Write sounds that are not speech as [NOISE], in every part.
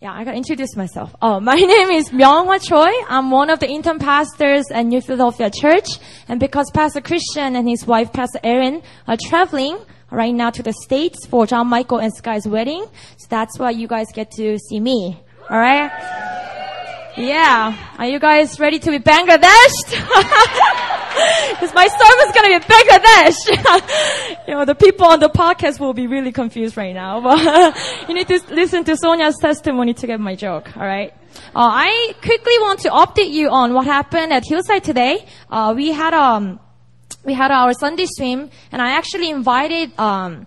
Yeah, I gotta introduce myself. Oh, [LAUGHS] my name is Myunghwa Choi. I'm one of the intern pastors at New Philadelphia Church. And because Pastor Christian and his wife, Pastor Erin, are traveling right now to the States for John Michael and Sky's wedding, so that's why you guys get to see me. Alright? Yeah. Are you guys ready to be Bangladesh? [LAUGHS] Because my sermon's gonna be Bangladesh. [LAUGHS] you know, the people on the podcast will be really confused right now. But [LAUGHS] you need to listen to Sonia's testimony to get my joke. All right. Uh, I quickly want to update you on what happened at Hillside today. Uh, we had um, we had our Sunday swim, and I actually invited um,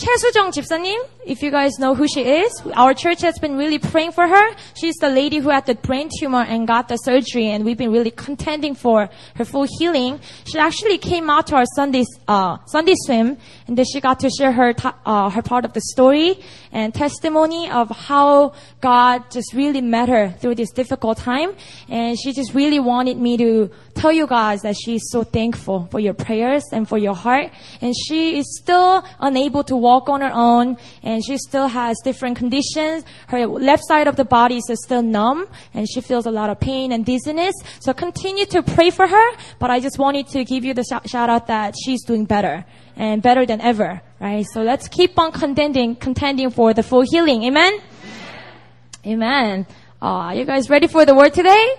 최수정 집사님, if you guys know who she is, our church has been really praying for her. She's the lady who had the brain tumor and got the surgery, and we've been really contending for her full healing. She actually came out to our Sunday uh, Sunday swim, and then she got to share her uh, her part of the story and testimony of how God just really met her through this difficult time, and she just really wanted me to tell you guys that she's so thankful for your prayers and for your heart, and she is still unable to walk on her own. And she still has different conditions. Her left side of the body is still numb and she feels a lot of pain and dizziness. So continue to pray for her, but I just wanted to give you the sh- shout out that she's doing better and better than ever, right? So let's keep on contending, contending for the full healing. Amen? Amen. Uh, you guys ready for the word today?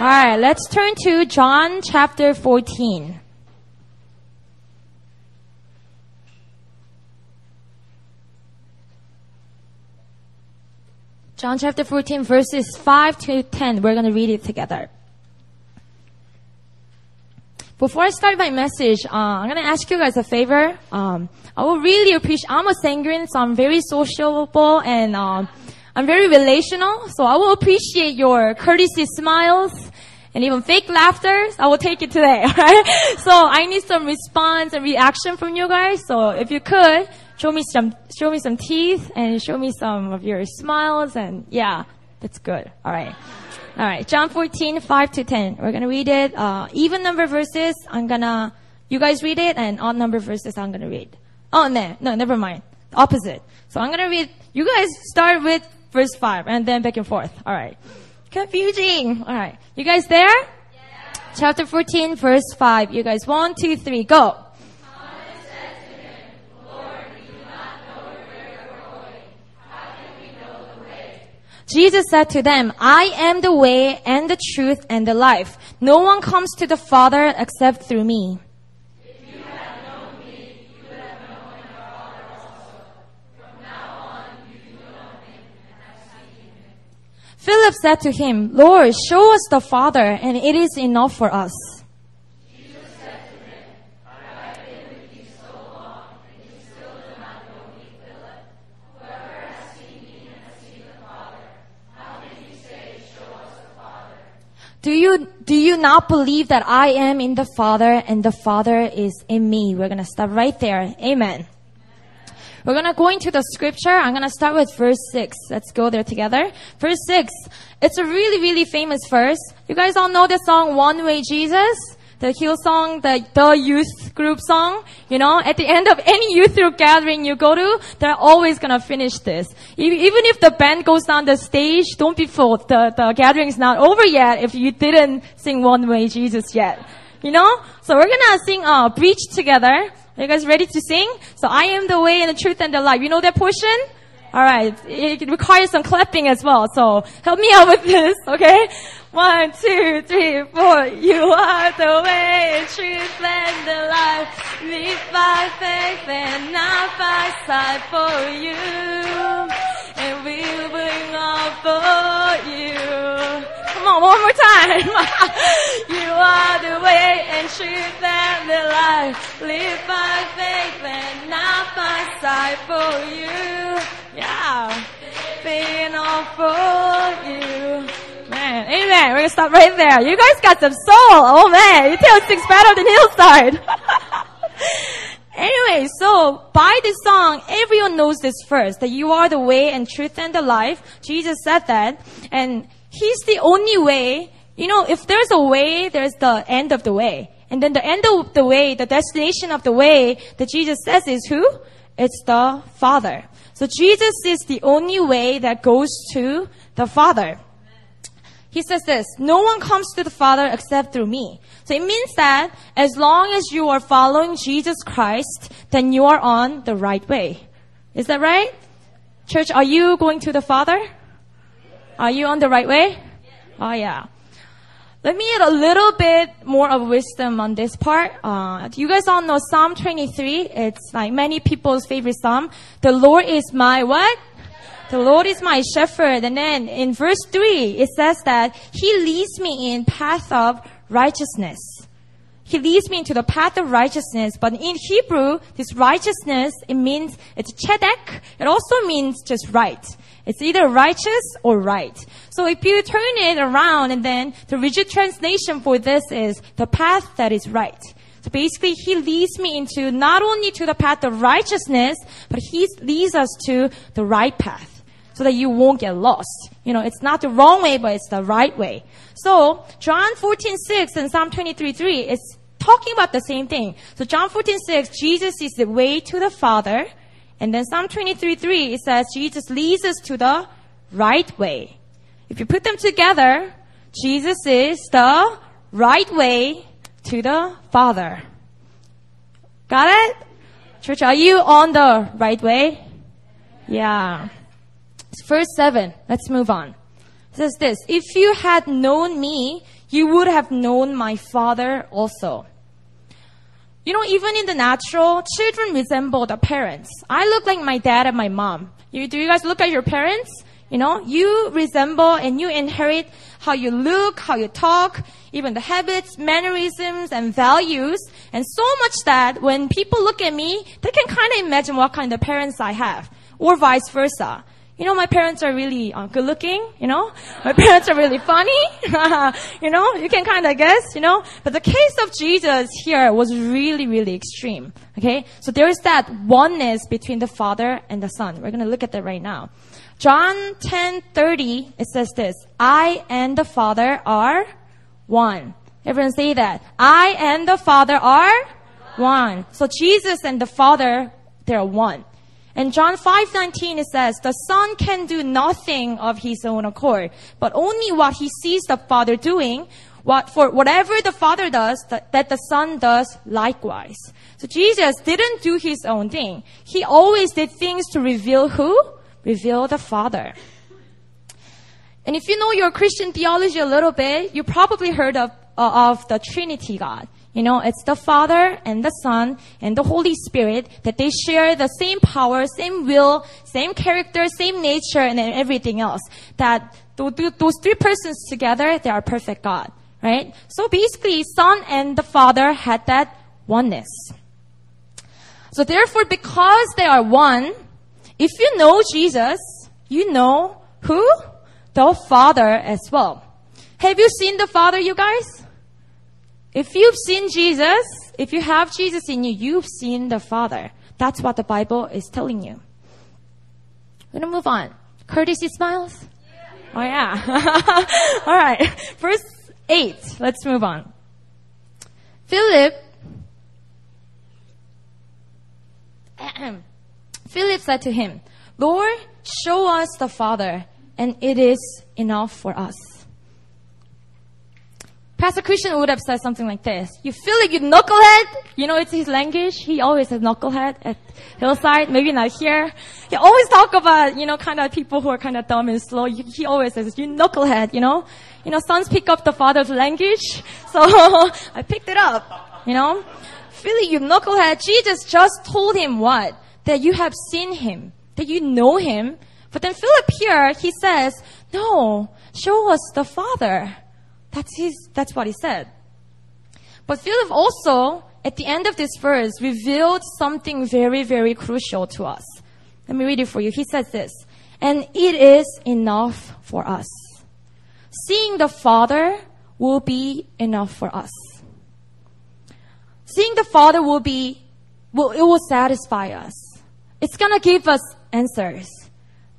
Alright, let's turn to John chapter 14. John chapter 14 verses 5 to 10. We're going to read it together. Before I start my message, uh, I'm going to ask you guys a favor. Um, I will really appreciate, I'm a sanguine, so I'm very sociable and um, I'm very relational, so I will appreciate your courtesy smiles and even fake laughter. I will take it today, [LAUGHS] alright? So I need some response and reaction from you guys, so if you could, show me some, show me some teeth and show me some of your smiles and yeah, that's good. All right. All right. John 14, 5 to 10. We're to read it. Uh, even number verses, I'm to, you guys read it and odd number verses, I'm to read. Oh, no, no, never mind. Opposite. So I'm to read, you guys start with verse 5 and then back and forth. All right. Confusing. All right. You guys there? Yeah. Chapter 14, verse 5. You guys, one, two, three, go. Jesus said to them, I am the way and the truth and the life. No one comes to the Father except through me. Philip said to him, Lord, show us the Father, and it is enough for us. Do you, do you not believe that I am in the Father and the Father is in me? We're gonna stop right there. Amen. We're gonna go into the scripture. I'm gonna start with verse 6. Let's go there together. Verse 6. It's a really, really famous verse. You guys all know the song One Way Jesus? the Hillsong, the, the youth group song, you know, at the end of any youth group gathering you go to, they're always gonna finish this. Even if the band goes down the stage, don't be fooled. The, the gathering is not over yet if you didn't sing One Way Jesus yet. You know? So we're gonna sing, uh, Breach together. Are you guys ready to sing? So I am the way and the truth and the life. You know that portion? Alright. It requires some clapping as well. So help me out with this, okay? One, two, three, four. You are the way, and truth, and the life. Live by faith and not by sight for you. And we will all for you. Come on, one more time. you are the way and truth and the life. Live by faith and not by sight for you. Yeah. Being all for you. Man, amen. We're gonna stop right there. You guys got some soul. Oh man, you tell sings better than Hillside. [LAUGHS] anyway, so by this song, everyone knows this first, that you are the way and truth and the life. Jesus said that. And He's the only way. You know, if there's a way, there's the end of the way. And then the end of the way, the destination of the way that Jesus says is who? It's the Father. So Jesus is the only way that goes to the Father. He says this, no one comes to the Father except through me. So it means that as long as you are following Jesus Christ, then you are on the right way. Is that right? Church, are you going to the Father? Are you on the right way? Oh yeah. Let me add a little bit more of wisdom on this part. Uh, you guys all know Psalm 23. It's like many people's favorite psalm. The Lord is my what? The Lord is my shepherd. And then in verse 3, it says that He leads me in path of righteousness. He leads me into the path of righteousness. But in Hebrew, this righteousness, it means, it's chedek. It also means just right. It's either righteous or right. So if you turn it around and then the rigid translation for this is the path that is right. So basically, he leads me into not only to the path of righteousness, but he leads us to the right path so that you won't get lost. You know, it's not the wrong way, but it's the right way. So, John 14, 6 and Psalm 23, 3 is talking about the same thing. So John 14, 6, Jesus is the way to the Father. And then Psalm 23, 3, it says Jesus leads us to the right way. If you put them together, Jesus is the right way to the Father. Got it? Church, are you on the right way? Yeah. Verse 7. Let's move on. It says this, If you had known me, you would have known my father also. You know, even in the natural, children resemble the parents. I look like my dad and my mom. You, do you guys look at your parents? You know, you resemble and you inherit how you look, how you talk, even the habits, mannerisms, and values. And so much that when people look at me, they can kind of imagine what kind of parents I have. Or vice versa you know, my parents are really uh, good looking, you know, my [LAUGHS] parents are really funny, [LAUGHS] you know, you can kind of guess, you know, but the case of Jesus here was really, really extreme, okay? So there is that oneness between the Father and the Son. We're going to look at that right now. John 10:30 it says this, I and the Father are one. Everyone say that. I and the Father are one. So Jesus and the Father, they're one. And John 5:19 it says, "The Son can do nothing of his own accord, but only what he sees the Father doing, what for whatever the Father does, that, that the Son does likewise." So Jesus didn't do his own thing. He always did things to reveal who? Reveal the Father. And if you know your Christian theology a little bit, you probably heard of, uh, of the Trinity God. You know, it's the Father and the Son and the Holy Spirit that they share the same power, same will, same character, same nature, and everything else. That those three persons together, they are perfect God, right? So basically, Son and the Father had that oneness. So therefore, because they are one, if you know Jesus, you know who? The Father as well. Have you seen the Father, you guys? If you've seen Jesus, if you have Jesus in you, you've seen the Father. That's what the Bible is telling you. We're gonna move on. Courtesy smiles? Oh yeah. [LAUGHS] All right. Verse 8. Let's move on. Philip [CLEARS THROAT] Philip said to him, Lord, show us the Father, and it is enough for us. Pastor Christian would have said something like this. You feel like you knucklehead? You know, it's his language. He always says knucklehead at Hillside. Maybe not here. He always talk about, you know, kind of people who are kind of dumb and slow. He always says, you knucklehead, you know? You know, sons pick up the father's language. [LAUGHS] So [LAUGHS] I picked it up, you know? Philip, you knucklehead. Jesus just told him what? That you have seen him. That you know him. But then Philip here, he says, no, show us the father. That's his, that's what he said. But Philip also, at the end of this verse, revealed something very, very crucial to us. Let me read it for you. He says this, and it is enough for us. Seeing the Father will be enough for us. Seeing the Father will be, will, it will satisfy us. It's gonna give us answers.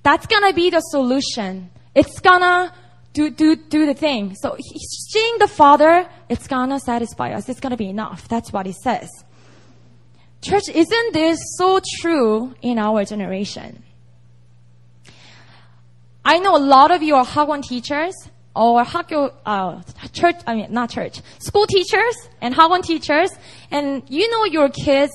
That's gonna be the solution. It's gonna do, do, do the thing. So seeing the Father, it's gonna satisfy us. It's gonna be enough. That's what he says. Church, isn't this so true in our generation? I know a lot of you are Hagwon teachers or 학교, uh, church, I mean, not church, school teachers and Hagwon teachers. And you know your kids,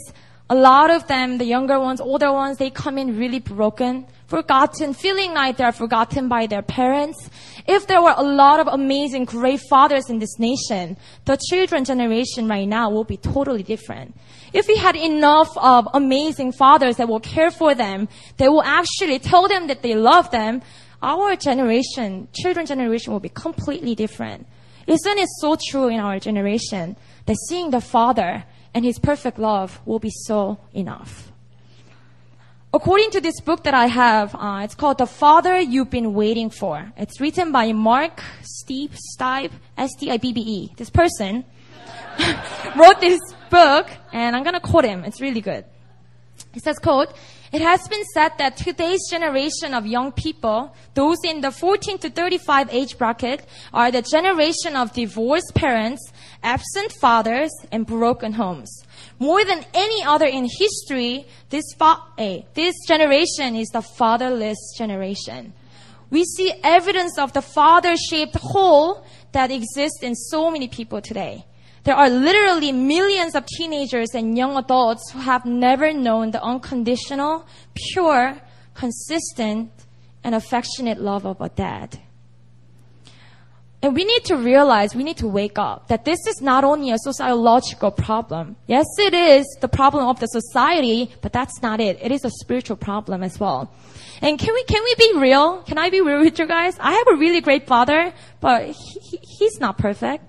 a lot of them, the younger ones, older ones, they come in really broken, forgotten, feeling like they're forgotten by their parents. If there were a lot of amazing, great fathers in this nation, the children generation right now will be totally different. If we had enough of amazing fathers that will care for them, they will actually tell them that they love them, our generation, children generation will be completely different. Isn't it so true in our generation that seeing the Father and His perfect love will be so enough? According to this book that I have, uh, it's called The Father You've Been Waiting For. It's written by Mark Steve Stibbe, S-T-I-B-B-E. This person [LAUGHS] wrote this book, and I'm gonna quote him. It's really good. He says, quote, it has been said that today's generation of young people, those in the 14 to 35 age bracket, are the generation of divorced parents, absent fathers, and broken homes. More than any other in history, this, fa- eh, this generation is the fatherless generation. We see evidence of the father-shaped hole that exists in so many people today. There are literally millions of teenagers and young adults who have never known the unconditional, pure, consistent, and affectionate love of a dad. And we need to realize, we need to wake up that this is not only a sociological problem. Yes, it is the problem of the society, but that's not it. It is a spiritual problem as well. And can we, can we be real? Can I be real with you guys? I have a really great father, but he, he's not perfect.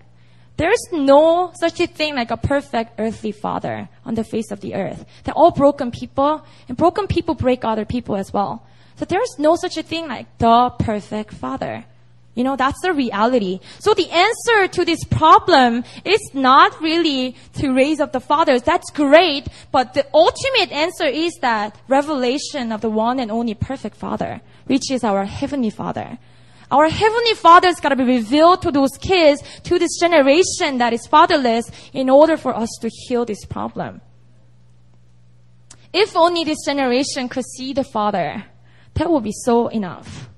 There's no such a thing like a perfect earthly father on the face of the earth. They're all broken people, and broken people break other people as well. So there's no such a thing like the perfect father. You know, that's the reality. So the answer to this problem is not really to raise up the fathers. That's great, but the ultimate answer is that revelation of the one and only perfect father, which is our heavenly father. Our Heavenly Father has got to be revealed to those kids, to this generation that is fatherless, in order for us to heal this problem. If only this generation could see the Father, that would be so enough.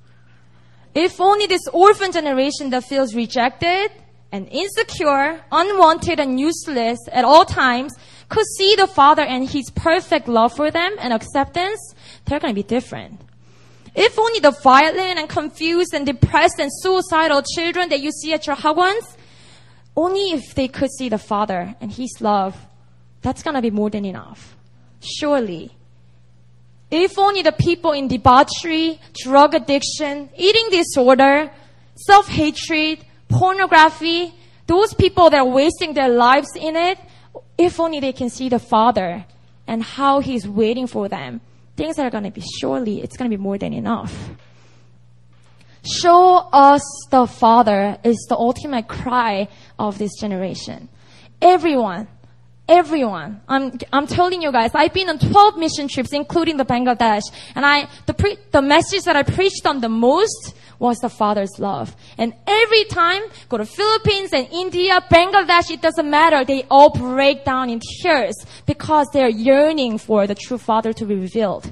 If only this orphan generation that feels rejected and insecure, unwanted and useless at all times could see the Father and His perfect love for them and acceptance, they're going to be different. If only the violent and confused and depressed and suicidal children that you see at your hagwons, only if they could see the Father and His love, that's gonna be more than enough. Surely. If only the people in debauchery, drug addiction, eating disorder, self-hatred, pornography, those people that are wasting their lives in it, if only they can see the Father and how He's waiting for them things are going to be surely, it's going to be more than enough. Show us the Father is the ultimate cry of this generation. Everyone, everyone. I'm, I'm telling you guys, I've been on 12 mission trips, including the Bangladesh, and I, the pre, the message that I preached on the most was the Father's love. And every time, go to Philippines and India, Bangladesh, it doesn't matter. They all break down in tears because they're yearning for the true Father to be revealed.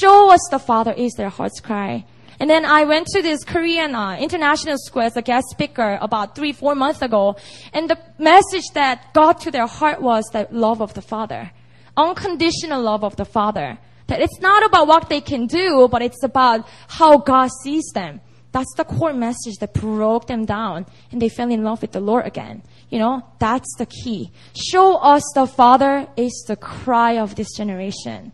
Show us the Father is their heart's cry. And then I went to this Korean uh, international school as a guest speaker about three, four months ago. And the message that got to their heart was the love of the Father. Unconditional love of the Father. That it's not about what they can do, but it's about how God sees them. That's the core message that broke them down and they fell in love with the Lord again. You know, that's the key. Show us the Father is the cry of this generation.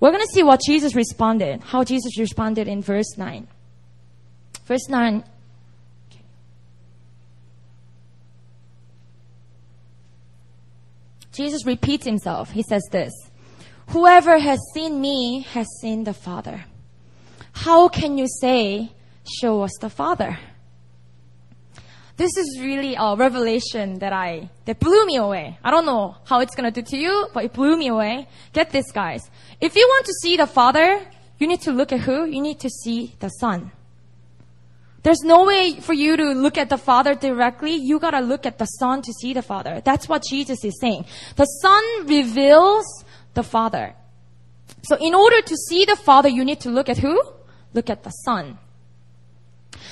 We're going to see what Jesus responded, how Jesus responded in verse 9. Verse 9. Jesus repeats himself. He says this. Whoever has seen me has seen the Father. How can you say, show us the Father? This is really a revelation that I, that blew me away. I don't know how it's gonna do to you, but it blew me away. Get this guys. If you want to see the Father, you need to look at who? You need to see the Son. There's no way for you to look at the Father directly. You gotta look at the Son to see the Father. That's what Jesus is saying. The Son reveals the Father. So in order to see the Father, you need to look at who? Look at the Son.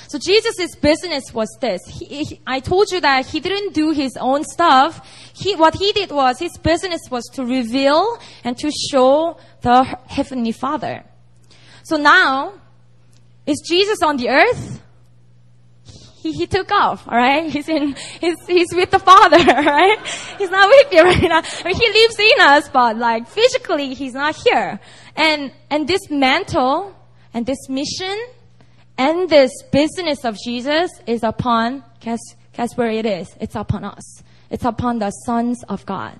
So Jesus' business was this. He, he, I told you that he didn't do his own stuff. He, what he did was his business was to reveal and to show the Heavenly Father. So now, is Jesus on the earth? He, he took off, alright? He's in, he's, he's with the Father, [LAUGHS] right? He's not with you right now. I mean, he lives in us, but like physically, he's not here. And, and this mantle and this mission and this business of Jesus is upon, guess, guess where it is? It's upon us. It's upon the sons of God.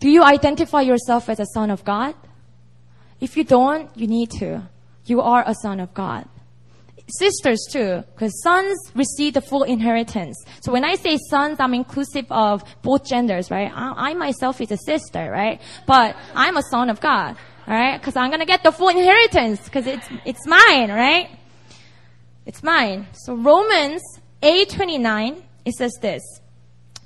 Do you identify yourself as a son of God? If you don't, you need to. You are a son of God. Sisters too, because sons receive the full inheritance. So when I say sons, I'm inclusive of both genders, right? I, I myself is a sister, right? But I'm a son of God. Alright? Cause I'm gonna get the full inheritance, cause it's, it's mine, right? It's mine. So Romans 8:29, it says this.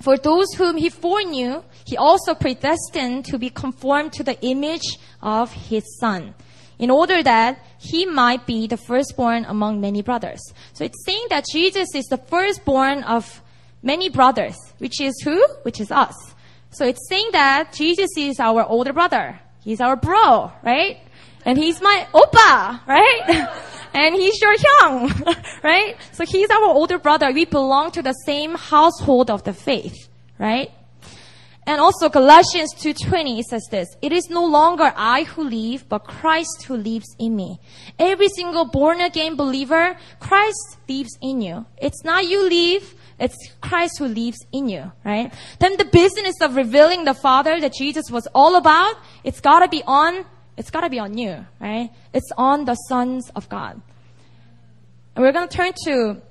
For those whom he foreknew, he also predestined to be conformed to the image of his son, in order that he might be the firstborn among many brothers. So it's saying that Jesus is the firstborn of many brothers, which is who? Which is us. So it's saying that Jesus is our older brother. He's our bro, right? And he's my oppa, right? [LAUGHS] and he's your hyung, [LAUGHS] right? So he's our older brother. We belong to the same household of the faith, right? And also Galatians 2.20 says this, It is no longer I who live, but Christ who lives in me. Every single born again believer, Christ lives in you. It's not you live, it's Christ who lives in you, right? Then the business of revealing the Father that Jesus was all about, it's gotta be on, it's gotta be on you, right? It's on the sons of God. And we're gonna turn to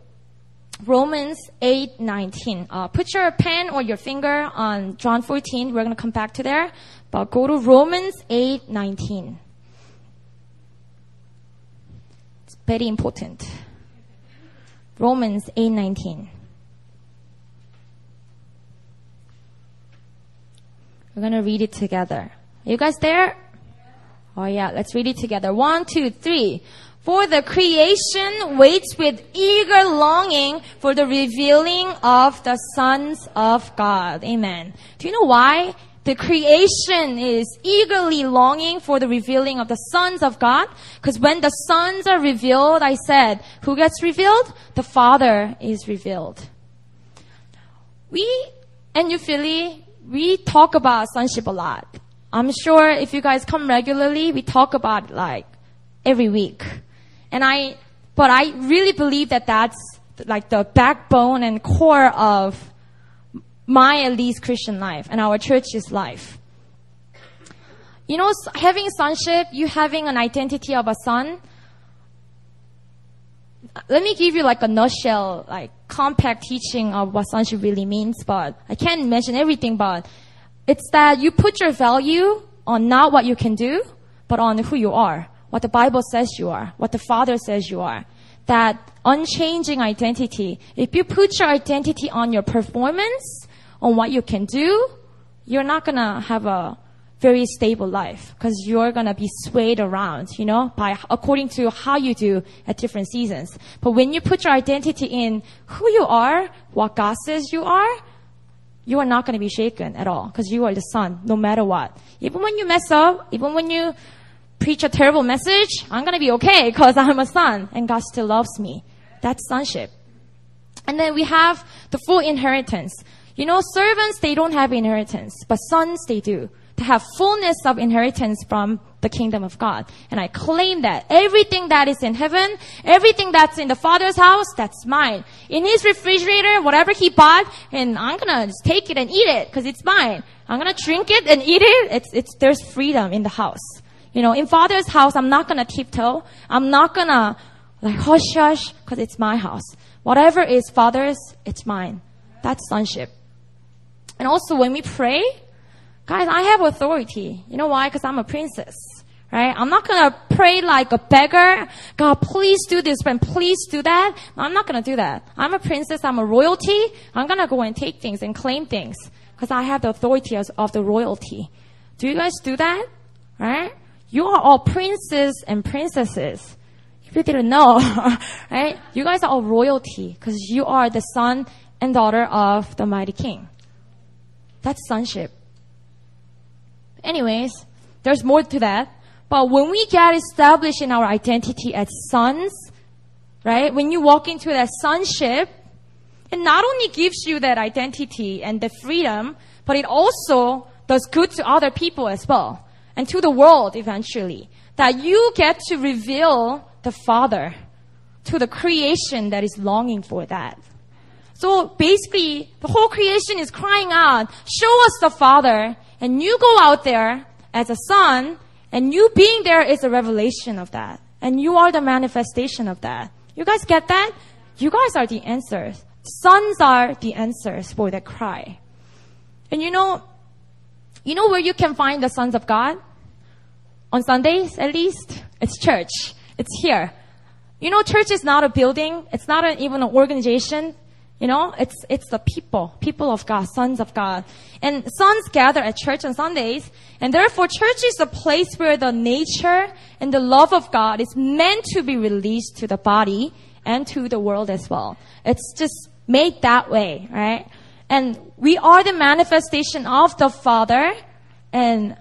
Romans 8, 19. Uh, put your pen or your finger on John 14. We're gonna come back to there. But go to Romans 8, 19. It's very important. Romans 8, We're going to read it together. Are you guys there? Oh yeah, let's read it together. One, two, three. For the creation waits with eager longing for the revealing of the sons of God. Amen. Do you know why? The creation is eagerly longing for the revealing of the sons of God. Because when the sons are revealed, I said, who gets revealed? The Father is revealed. We, and New Philly, we talk about sonship a lot. I'm sure if you guys come regularly, we talk about like every week. And I, but I really believe that that's like the backbone and core of my at least Christian life and our church's life. You know, having sonship, you having an identity of a son. Let me give you like a nutshell, like compact teaching of what sonship really means, but I can't mention everything, but it's that you put your value on not what you can do, but on who you are, what the Bible says you are, what the Father says you are. That unchanging identity. If you put your identity on your performance, on what you can do, you're not gonna have a very stable life because you're gonna be swayed around, you know, by according to how you do at different seasons. But when you put your identity in who you are, what God says you are, you are not gonna be shaken at all because you are the son, no matter what. Even when you mess up, even when you preach a terrible message, I'm gonna be okay because I'm a son and God still loves me. That's sonship. And then we have the full inheritance. You know, servants, they don't have inheritance, but sons, they do to have fullness of inheritance from the kingdom of God. And I claim that everything that is in heaven, everything that's in the Father's house, that's mine. In his refrigerator, whatever he bought, and I'm gonna just take it and eat it because it's mine. I'm gonna drink it and eat it. It's, it's, there's freedom in the house. You know, in Father's house, I'm not gonna tiptoe. I'm not gonna like hush hush because it's my house. Whatever is Father's, it's mine. That's sonship. And also when we pray, Guys, I have authority. You know why? Because I'm a princess. Right? I'm not gonna pray like a beggar. God, please do this and please do that. I'm not gonna do that. I'm a princess. I'm a royalty. I'm gonna go and take things and claim things. Because I have the authority of the royalty. Do you guys do that? Right? You are all princes and princesses. If you didn't know, [LAUGHS] right? You guys are all royalty because you are the son and daughter of the mighty king. That's sonship. Anyways, there's more to that. But when we get established in our identity as sons, right? When you walk into that sonship, it not only gives you that identity and the freedom, but it also does good to other people as well and to the world eventually. That you get to reveal the Father to the creation that is longing for that. So basically, the whole creation is crying out, show us the Father, and you go out there as a son, and you being there is a revelation of that. And you are the manifestation of that. You guys get that? You guys are the answers. Sons are the answers for the cry. And you know, you know where you can find the sons of God? On Sundays, at least? It's church. It's here. You know, church is not a building. It's not an, even an organization. You know, it's, it's the people, people of God, sons of God. And sons gather at church on Sundays, and therefore church is a place where the nature and the love of God is meant to be released to the body and to the world as well. It's just made that way, right? And we are the manifestation of the Father, and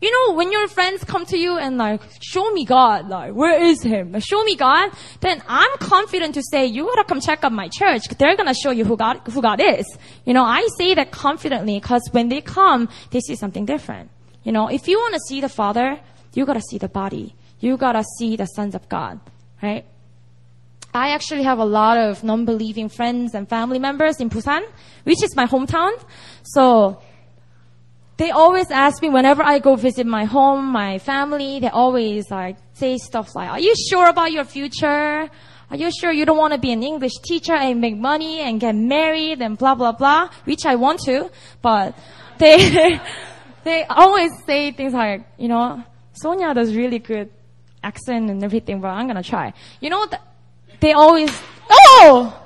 you know, when your friends come to you and like, show me God, like, where is Him? Like, show me God, then I'm confident to say, you gotta come check out my church. They're gonna show you who God, who God is. You know, I say that confidently because when they come, they see something different. You know, if you wanna see the Father, you gotta see the body. You gotta see the sons of God, right? I actually have a lot of non-believing friends and family members in Busan, which is my hometown. So, they always ask me whenever I go visit my home, my family, they always like say stuff like, are you sure about your future? Are you sure you don't want to be an English teacher and make money and get married and blah, blah, blah? Which I want to, but [LAUGHS] they, they always say things like, you know, Sonia does really good accent and everything, but I'm gonna try. You know, th- they always, oh!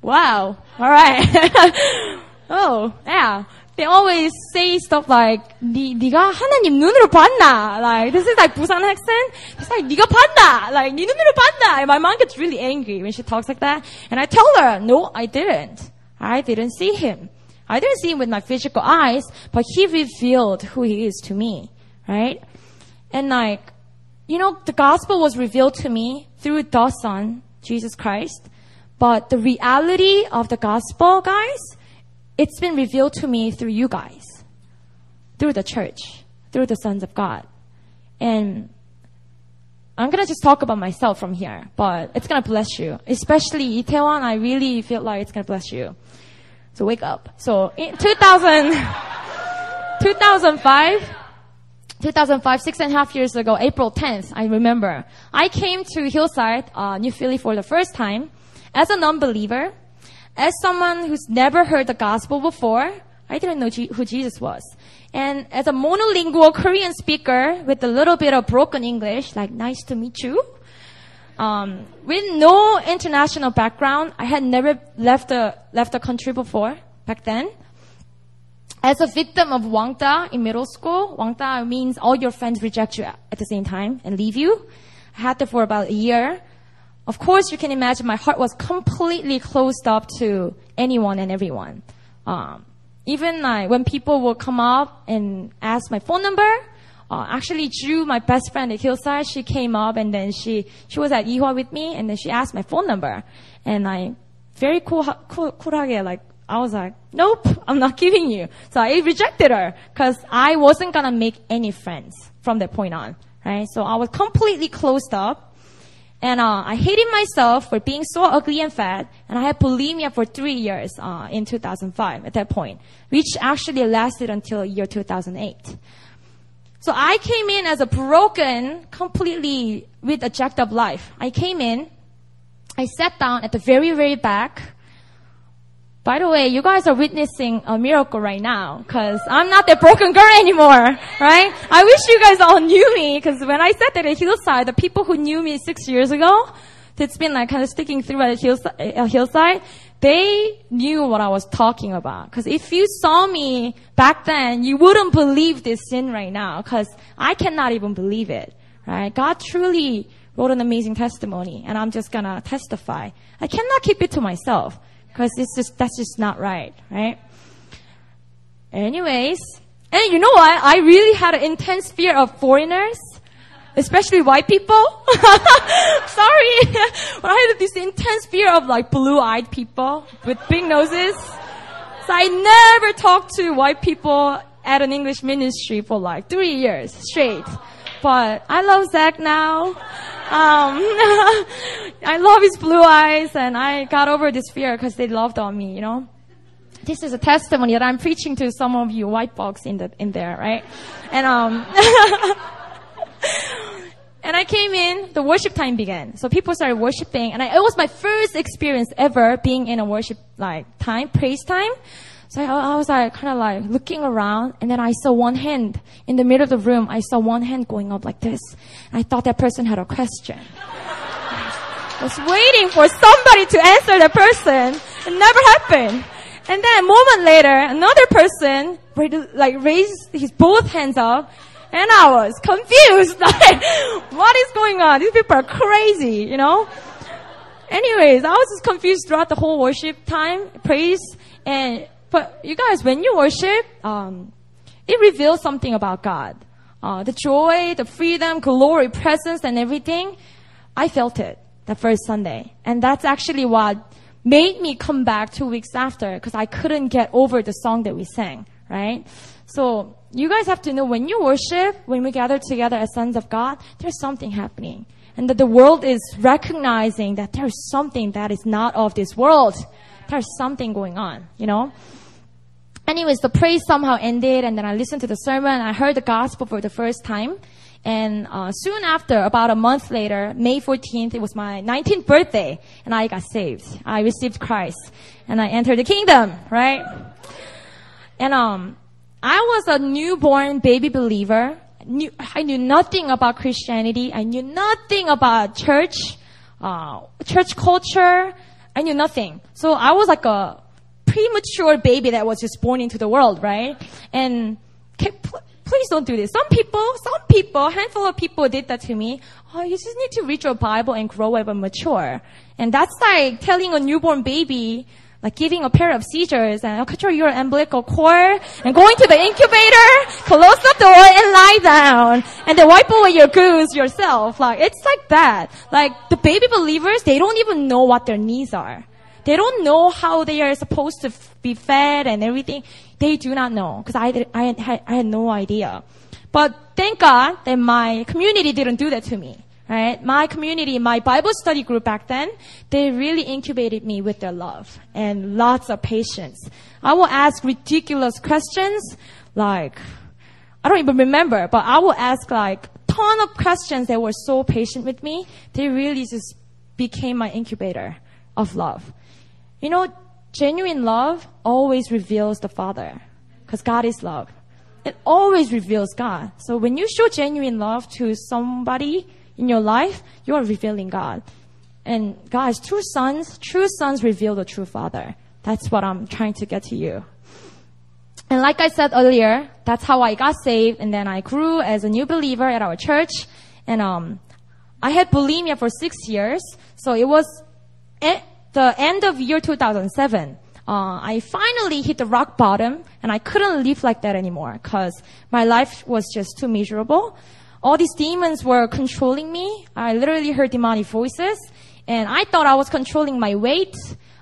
Wow. Alright. [LAUGHS] Oh, yeah. They always say stuff like, 니, 네가 하나님 눈으로 봤나? Like, this is like Busan accent. It's like, 네가 봤나? Like, 네 눈으로 봤나? And my mom gets really angry when she talks like that. And I tell her, no, I didn't. I didn't see him. I didn't see him with my physical eyes, but he revealed who he is to me. Right? And like, you know, the gospel was revealed to me through the Son, Jesus Christ. But the reality of the gospel, guys, it's been revealed to me through you guys, through the church, through the sons of God. And I'm gonna just talk about myself from here, but it's gonna bless you. Especially Itaewon, I really feel like it's gonna bless you. So wake up. So in 2000, [LAUGHS] 2005, 2005, six and a half years ago, April 10th, I remember, I came to Hillside, uh, New Philly for the first time as a non-believer. As someone who's never heard the gospel before, I didn't know G- who Jesus was. And as a monolingual Korean speaker with a little bit of broken English, like nice to meet you, um, with no international background, I had never left the left the country before back then. As a victim of Wangda in middle school, Wangda means all your friends reject you at the same time and leave you. I had that for about a year. Of course, you can imagine my heart was completely closed up to anyone and everyone. Um, even like when people will come up and ask my phone number, uh, actually Drew, my best friend at Hillside, she came up and then she she was at Ewha with me and then she asked my phone number and I very cool cool cool하게 like I was like, nope, I'm not giving you. So I rejected her because I wasn't gonna make any friends from that point on, right? So I was completely closed up. And uh, I hated myself for being so ugly and fat, and I had bulimia for three years uh, in 2005 at that point, which actually lasted until year 2008. So I came in as a broken, completely with a jacked up life. I came in, I sat down at the very, very back. By the way, you guys are witnessing a miracle right now, because I'm not that broken girl anymore, right? I wish you guys all knew me, because when I sat there at Hillside, the people who knew me six years ago, that's been like kind of sticking through at Hillside, uh, Hillside they knew what I was talking about. Cause if you saw me back then, you wouldn't believe this sin right now. Cause I cannot even believe it. Right? God truly wrote an amazing testimony and I'm just gonna testify. I cannot keep it to myself. Cause it's just, that's just not right. Right? Anyways, and you know what? I really had an intense fear of foreigners especially white people. [LAUGHS] Sorry, but [LAUGHS] I had this intense fear of like blue-eyed people with big noses. So I never talked to white people at an English ministry for like three years straight. But I love Zach now. Um, [LAUGHS] I love his blue eyes, and I got over this fear because they loved on me. You know, this is a testimony that I'm preaching to some of you white folks in the in there, right? And um. [LAUGHS] And I came in, the worship time began. So people started worshiping, and I, it was my first experience ever being in a worship like time, praise time. So I, I was like kind of like looking around, and then I saw one hand in the middle of the room. I saw one hand going up like this. I thought that person had a question. [LAUGHS] I was waiting for somebody to answer that person. It never happened. And then a moment later, another person like raised his both hands up and I was confused. [LAUGHS] Like, what is going on? These people are crazy, you know? Anyways, I was just confused throughout the whole worship time, praise. And, but you guys, when you worship, um, it reveals something about God. Uh, the joy, the freedom, glory, presence, and everything. I felt it that first Sunday. And that's actually what made me come back two weeks after, because I couldn't get over the song that we sang, right? So, you guys have to know when you worship, when we gather together as sons of God, there's something happening. And that the world is recognizing that there's something that is not of this world. There's something going on, you know? Anyways, the praise somehow ended and then I listened to the sermon. I heard the gospel for the first time. And uh, soon after, about a month later, May 14th, it was my 19th birthday, and I got saved. I received Christ, and I entered the kingdom, right? And um, I was a newborn baby believer. Knew, I knew nothing about Christianity. I knew nothing about church, uh, church culture. I knew nothing. So I was like a premature baby that was just born into the world, right? And please don't do this. Some people, some people, handful of people did that to me. Oh, you just need to read your Bible and grow up and mature. And that's like telling a newborn baby, like giving a pair of seizures and oh, control your umbilical cord and going to the incubator, close the door and lie down and then wipe away your goose yourself. Like it's like that. Like the baby believers, they don't even know what their needs are. They don't know how they are supposed to be fed and everything. They do not know because I, I, had, I had no idea. But thank God that my community didn't do that to me. Right? My community, my Bible study group back then, they really incubated me with their love and lots of patience. I will ask ridiculous questions like, I don't even remember, but I will ask like ton of questions that were so patient with me. They really just became my incubator of love. You know, genuine love always reveals the Father because God is love. It always reveals God. So when you show genuine love to somebody, in your life, you are revealing God. And guys, true sons, true sons reveal the true father. That's what I'm trying to get to you. And like I said earlier, that's how I got saved and then I grew as a new believer at our church. And, um, I had bulimia for six years. So it was at the end of year 2007. Uh, I finally hit the rock bottom and I couldn't live like that anymore because my life was just too miserable all these demons were controlling me. I literally heard demonic voices, and I thought I was controlling my weight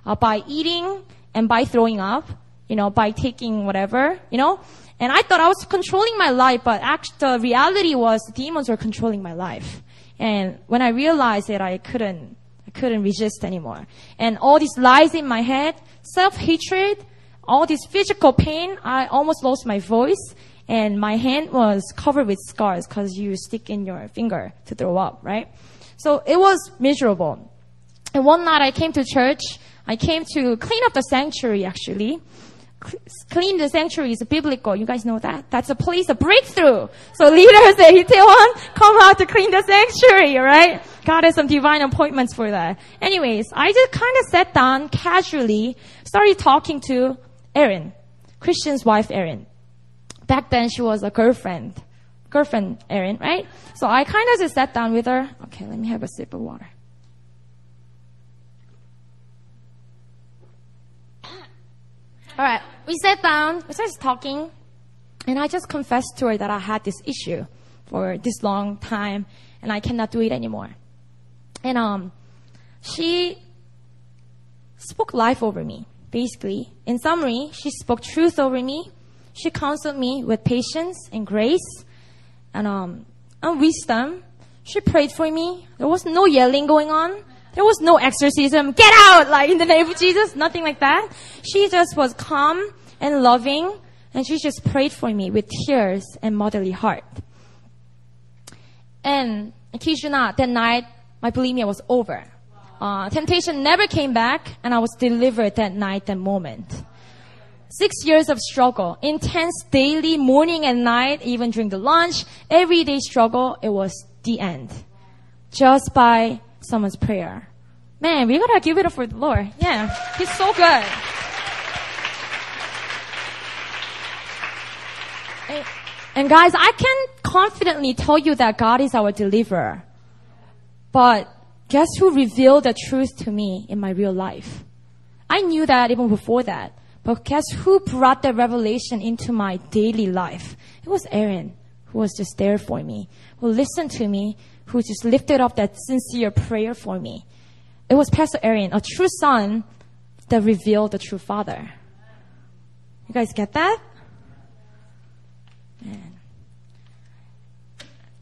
uh, by eating and by throwing up, you know, by taking whatever, you know. And I thought I was controlling my life, but actually the reality was demons were controlling my life. And when I realized that I couldn't, I couldn't resist anymore. And all these lies in my head, self-hatred, all this physical pain, I almost lost my voice and my hand was covered with scars because you stick in your finger to throw up, right? So it was miserable. And one night I came to church. I came to clean up the sanctuary actually. Clean the sanctuary is biblical. You guys know that? That's a place of breakthrough. So leaders [LAUGHS] at Itaewon come out to clean the sanctuary, right? God has some divine appointments for that. Anyways, I just kind of sat down casually, started talking to Erin, Christian's wife Erin. Back then she was a girlfriend. Girlfriend Erin, right? So I kind of just sat down with her. Okay, let me have a sip of water. All right, we sat down, we started talking, and I just confessed to her that I had this issue for this long time, and I cannot do it anymore. And um, she spoke life over me, basically. In summary, she spoke truth over me. She counseled me with patience and grace and um, and wisdom. She prayed for me. There was no yelling going on. There was no exorcism. Get out! Like in the name of Jesus. Nothing like that. She just was calm and loving and she just prayed for me with tears and motherly heart. And not, that night my bulimia was over. Uh, temptation never came back and I was delivered that night, that moment. Six years of struggle, intense daily, morning and night, even during the lunch, everyday struggle, it was the end. Just by someone's prayer. Man, we gotta give it up for the Lord. Yeah, He's so good. And guys, I can confidently tell you that God is our deliverer. But guess who revealed the truth to me in my real life? I knew that even before that. But guess who brought that revelation into my daily life? It was Aaron, who was just there for me, who listened to me, who just lifted up that sincere prayer for me. It was Pastor Aaron, a true son that revealed the true father. You guys get that? Man.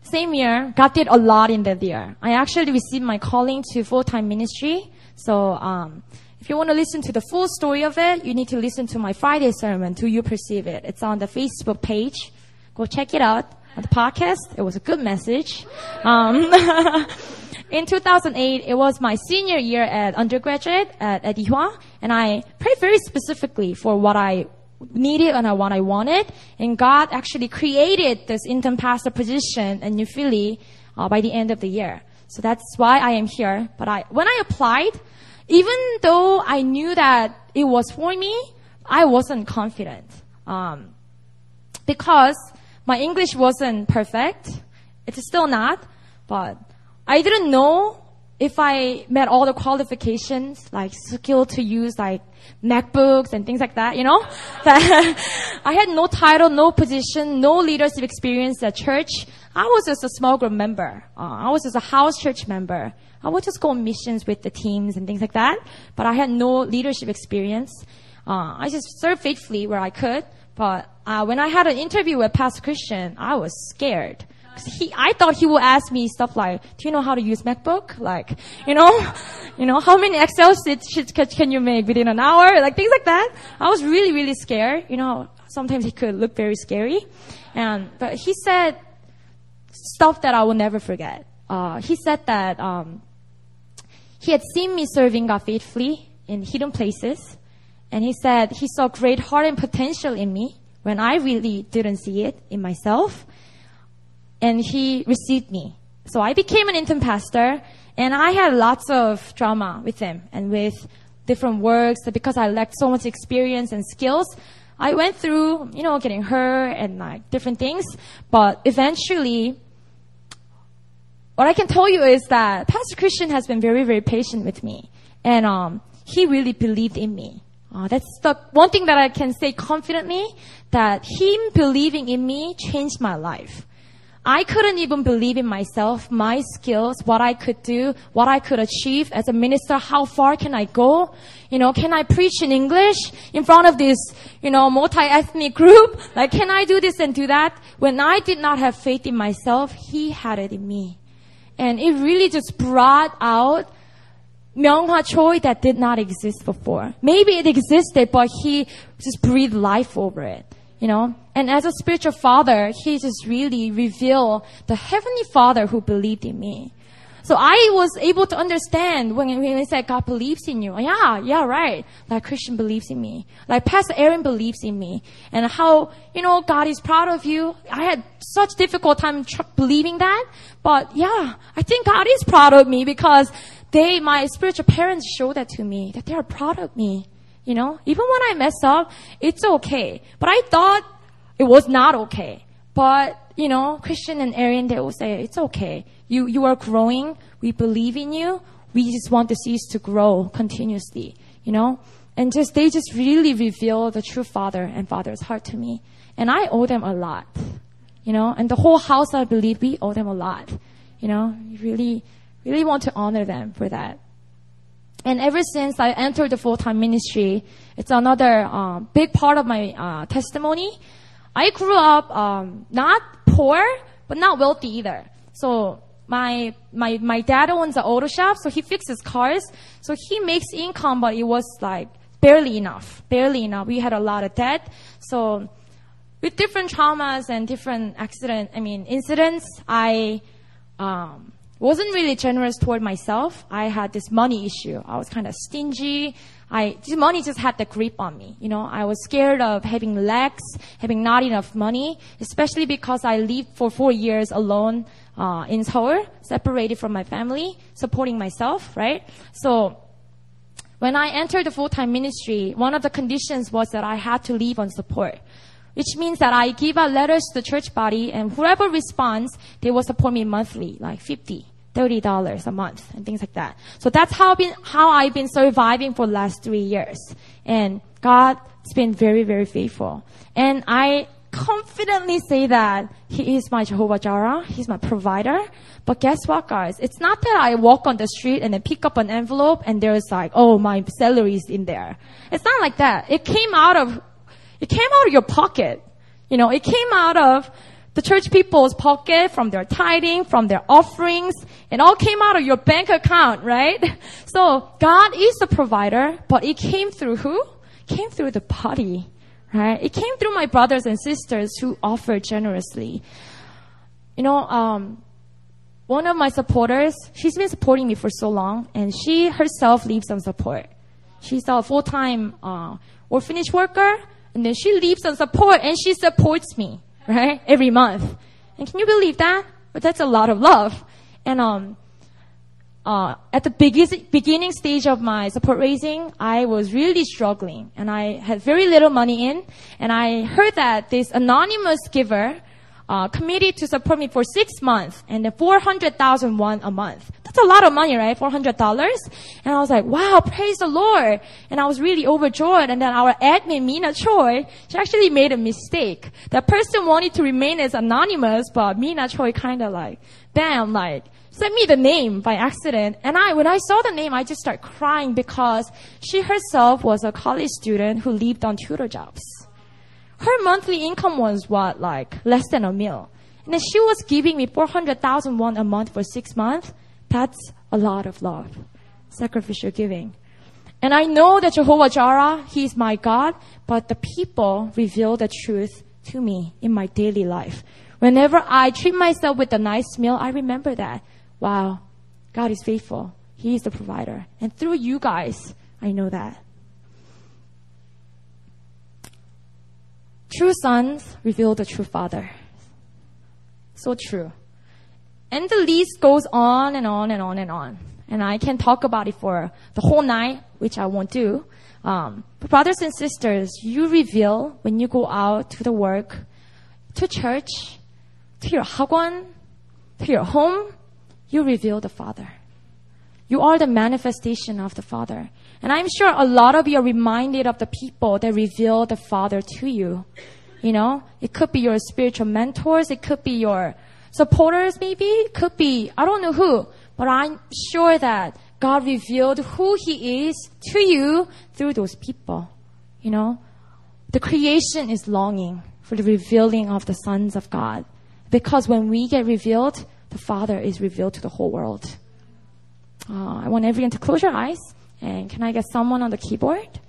Same year, God did a lot in that year. I actually received my calling to full-time ministry. So, um, if you want to listen to the full story of it, you need to listen to my Friday sermon, Do You Perceive It? It's on the Facebook page. Go check it out. On the podcast, it was a good message. Um, [LAUGHS] in 2008, it was my senior year at undergraduate at, Ewha, and I prayed very specifically for what I needed and what I wanted. And God actually created this intern pastor position in New Philly uh, by the end of the year. So that's why I am here. But I, when I applied, even though I knew that it was for me, I wasn't confident. Um, because my English wasn't perfect. It's still not, but I didn't know if I met all the qualifications, like skill to use like MacBooks and things like that, you know, [LAUGHS] I had no title, no position, no leadership experience at church. I was just a small group member. Uh, I was just a house church member. I would just go on missions with the teams and things like that, but I had no leadership experience. Uh, I just served faithfully where I could, but uh, when I had an interview with Pastor Christian, I was scared he, I thought he would ask me stuff like, do you know how to use MacBook? Like, you know, [LAUGHS] you know, how many Excel sheets can you make within an hour? Like things like that. I was really, really scared. You know, sometimes he could look very scary. And, but he said stuff that I will never forget. Uh, he said that, um, he had seen me serving God faithfully in hidden places. And he said he saw great heart and potential in me when I really didn't see it in myself and he received me. So I became an intern pastor and I had lots of drama with him and with different works because I lacked so much experience and skills. I went through, you know, getting hurt and like different things, but eventually, what I can tell you is that Pastor Christian has been very, very patient with me, and um, he really believed in me. Uh, that's the one thing that I can say confidently that him believing in me changed my life. I couldn't even believe in myself, my skills, what I could do, what I could achieve as a minister. How far can I go? You know, can I preach in English in front of this, you know, multi-ethnic group? [LAUGHS] Like, can I do this and do that? When I did not have faith in myself, He had it in me. And it really just brought out Myunghwa Choi that did not exist before. Maybe it existed, but He just breathed life over it you know and as a spiritual father he just really revealed the heavenly father who believed in me So I was able to understand when, when he said God believes in you. Yeah, yeah, right. Like Christian believes in me. Like Pastor Aaron believes in me. And how, you know, God is proud of you. I had such difficult time tr- believing that. But yeah, I think God is proud of me because they, my spiritual parents showed that to me, that they are proud of me. You know, even when I mess up, it's okay. But I thought it was not okay. But, you know, Christian and Aaron, they will say, it's okay. You, you are growing. We believe in you. We just want to see you to grow continuously, you know? And just, they just really reveal the true father and father's heart to me. And I owe them a lot, you know? And the whole house, I believe, we owe them a lot, you know? really, really want to honor them for that. And ever since I entered the full-time ministry, it's another um, big part of my uh, testimony. I grew up um, not poor, but not wealthy either. So my my my dad owns an auto shop, so he fixes cars. So he makes income, but it was like barely enough, barely enough. We had a lot of debt. So with different traumas and different accident, I mean incidents, I um, wasn't really generous toward myself. I had this money issue. I was kind of stingy. I, this money just had the grip on me. You know, I was scared of having lacks, having not enough money, especially because I lived for four years alone, uh, in Seoul, separated from my family, supporting myself, right? So, when I entered the full-time ministry, one of the conditions was that I had to live on support which means that I give out letters to the church body and whoever responds, they will support me monthly, like 50, $30 a month and things like that. So that's how I've been, how I've been surviving for the last three years. And God's been very, very faithful. And I confidently say that He is my Jehovah Jireh. He's my provider. But guess what, guys? It's not that I walk on the street and then pick up an envelope and there's like, oh, my salary is in there. It's not like that. It came out of it came out of your pocket. You know, it came out of the church people's pocket from their tithing, from their offerings. It all came out of your bank account, right? [LAUGHS] So God is the provider, but it came through who? Came through the body, right? It came through my brothers and sisters who offered generously. You know, um, one of my supporters, she's been supporting me for so long, and she herself lives on support. She's a full-time uh, orphanage worker, and then she leaves on support and she supports me, right? Every month. And can you believe that? But that's a lot of love. And, um, uh, at the beginning stage of my support raising, I was really struggling and I had very little money in. And I heard that this anonymous giver uh, committed to support me for six months and then 400,000 won a month. That's a lot of money, right? $400. And I was like, wow, praise the Lord. And I was really overjoyed. And then our admin, Mina Choi, she actually made a mistake. That person wanted to remain as anonymous, but Mina Choi kind of like, bam, like, sent me the name by accident. And I, when I saw the name, I just started crying because she herself was a college student who lived on tutor jobs her monthly income was what, like less than a mil. And then she was giving me 400,000 won a month for six months. That's a lot of love. Sacrificial giving. And I know that Jehovah Jireh, He is my God, but the people reveal the truth to me in my daily life. Whenever I treat myself with a nice meal, I remember that. Wow, God is faithful. He is the provider. And through you guys, I know that. True sons reveal the true father. So true. And the list goes on and on and on and on. And I can talk about it for the whole night, which I won't do. Um, but brothers and sisters, you reveal when you go out to the work, to church, to your hagwon, to your home, you reveal the Father. You are the manifestation of the Father. And I'm sure a lot of you are reminded of the people that reveal the Father to you. You know, it could be your spiritual mentors, it could be your supporters maybe, could be, I don't know who, but I'm sure that God revealed who He is to you through those people. You know, the creation is longing for the revealing of the sons of God. Because when we get revealed, the Father is revealed to the whole world. Uh, I want everyone to close your eyes. And can I get someone on the keyboard?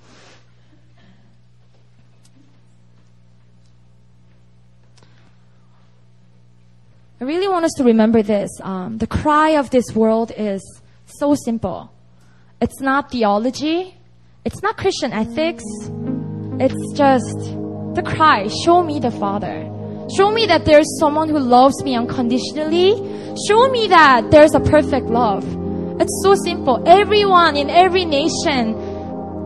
I really want us to remember this. Um, the cry of this world is so simple. It's not theology. It's not Christian ethics. It's just the cry, show me the Father. Show me that there's someone who loves me unconditionally. Show me that there's a perfect love. It's so simple. Everyone in every nation,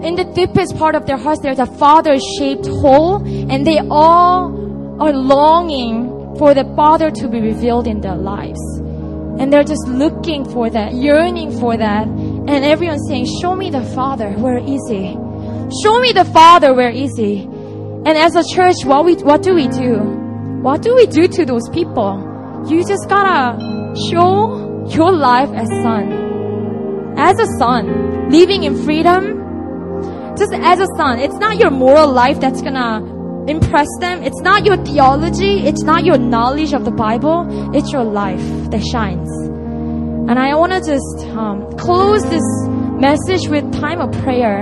in the deepest part of their hearts, there's a father shaped hole, and they all are longing for the Father to be revealed in their lives. And they're just looking for that, yearning for that. And everyone's saying, Show me the Father, where is He? Show me the Father, where is He? And as a church, what we what do we do? What do we do to those people? You just gotta show your life as son. As a son, living in freedom. Just as a son. It's not your moral life that's gonna impress them. It's not your theology. It's not your knowledge of the Bible. It's your life that shines. And I want to just um, close this message with time of prayer.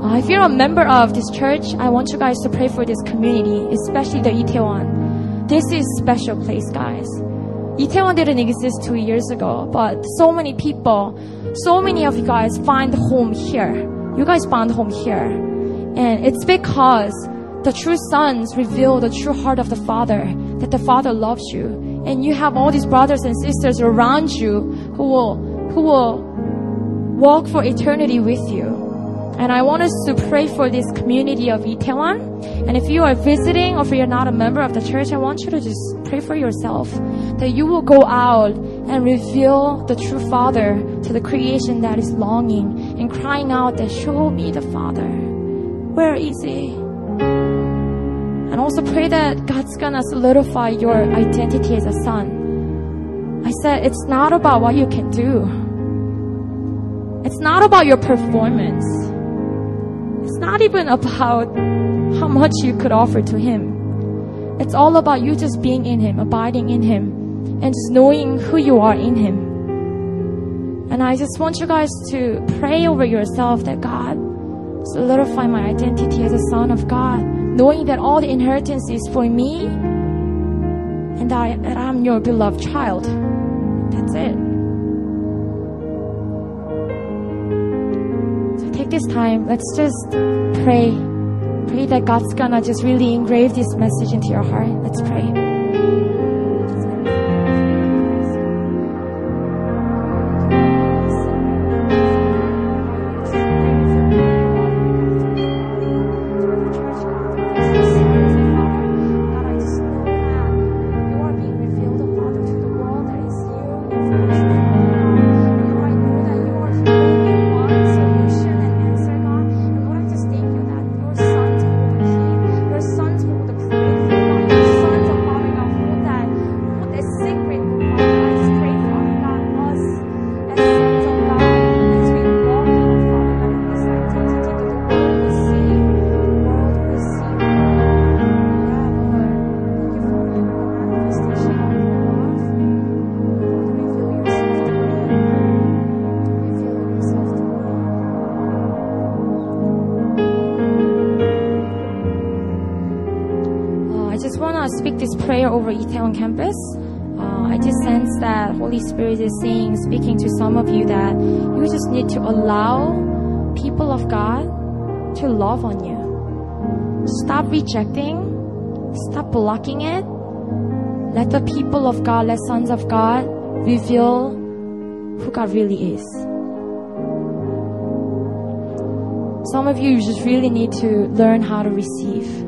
Uh, if you're a member of this church, I want you guys to pray for this community, especially the Itaewon. This is special place, guys. Itaewon didn't exist two years ago, but so many people, so many of you guys find home here. You guys found home here. And it's because the true sons reveal the true heart of the Father, that the Father loves you. And you have all these brothers and sisters around you who will, who will walk for eternity with you. And I want us to pray for this community of Itaewon. And if you are visiting or if you're not a member of the church, I want you to just pray for yourself that you will go out and reveal the true Father to the creation that is longing and crying out that show me the Father. Where is He? And also pray that God's gonna solidify your identity as a son. I said, it's not about what you can do. It's not about your performance. It's not even about how much you could offer to Him. It's all about you just being in Him, abiding in Him, and just knowing who you are in Him. And I just want you guys to pray over yourself that God solidify my identity as a son of God knowing that all the inheritance is for me and I, that I'm your beloved child. That's it. So take this time. Let's just pray. Pray that God's gonna just really engrave this message into your heart. Let's pray. Rejecting. Stop blocking it. Let the people of God, let sons of God reveal who God really is. Some of you just really need to learn how to receive.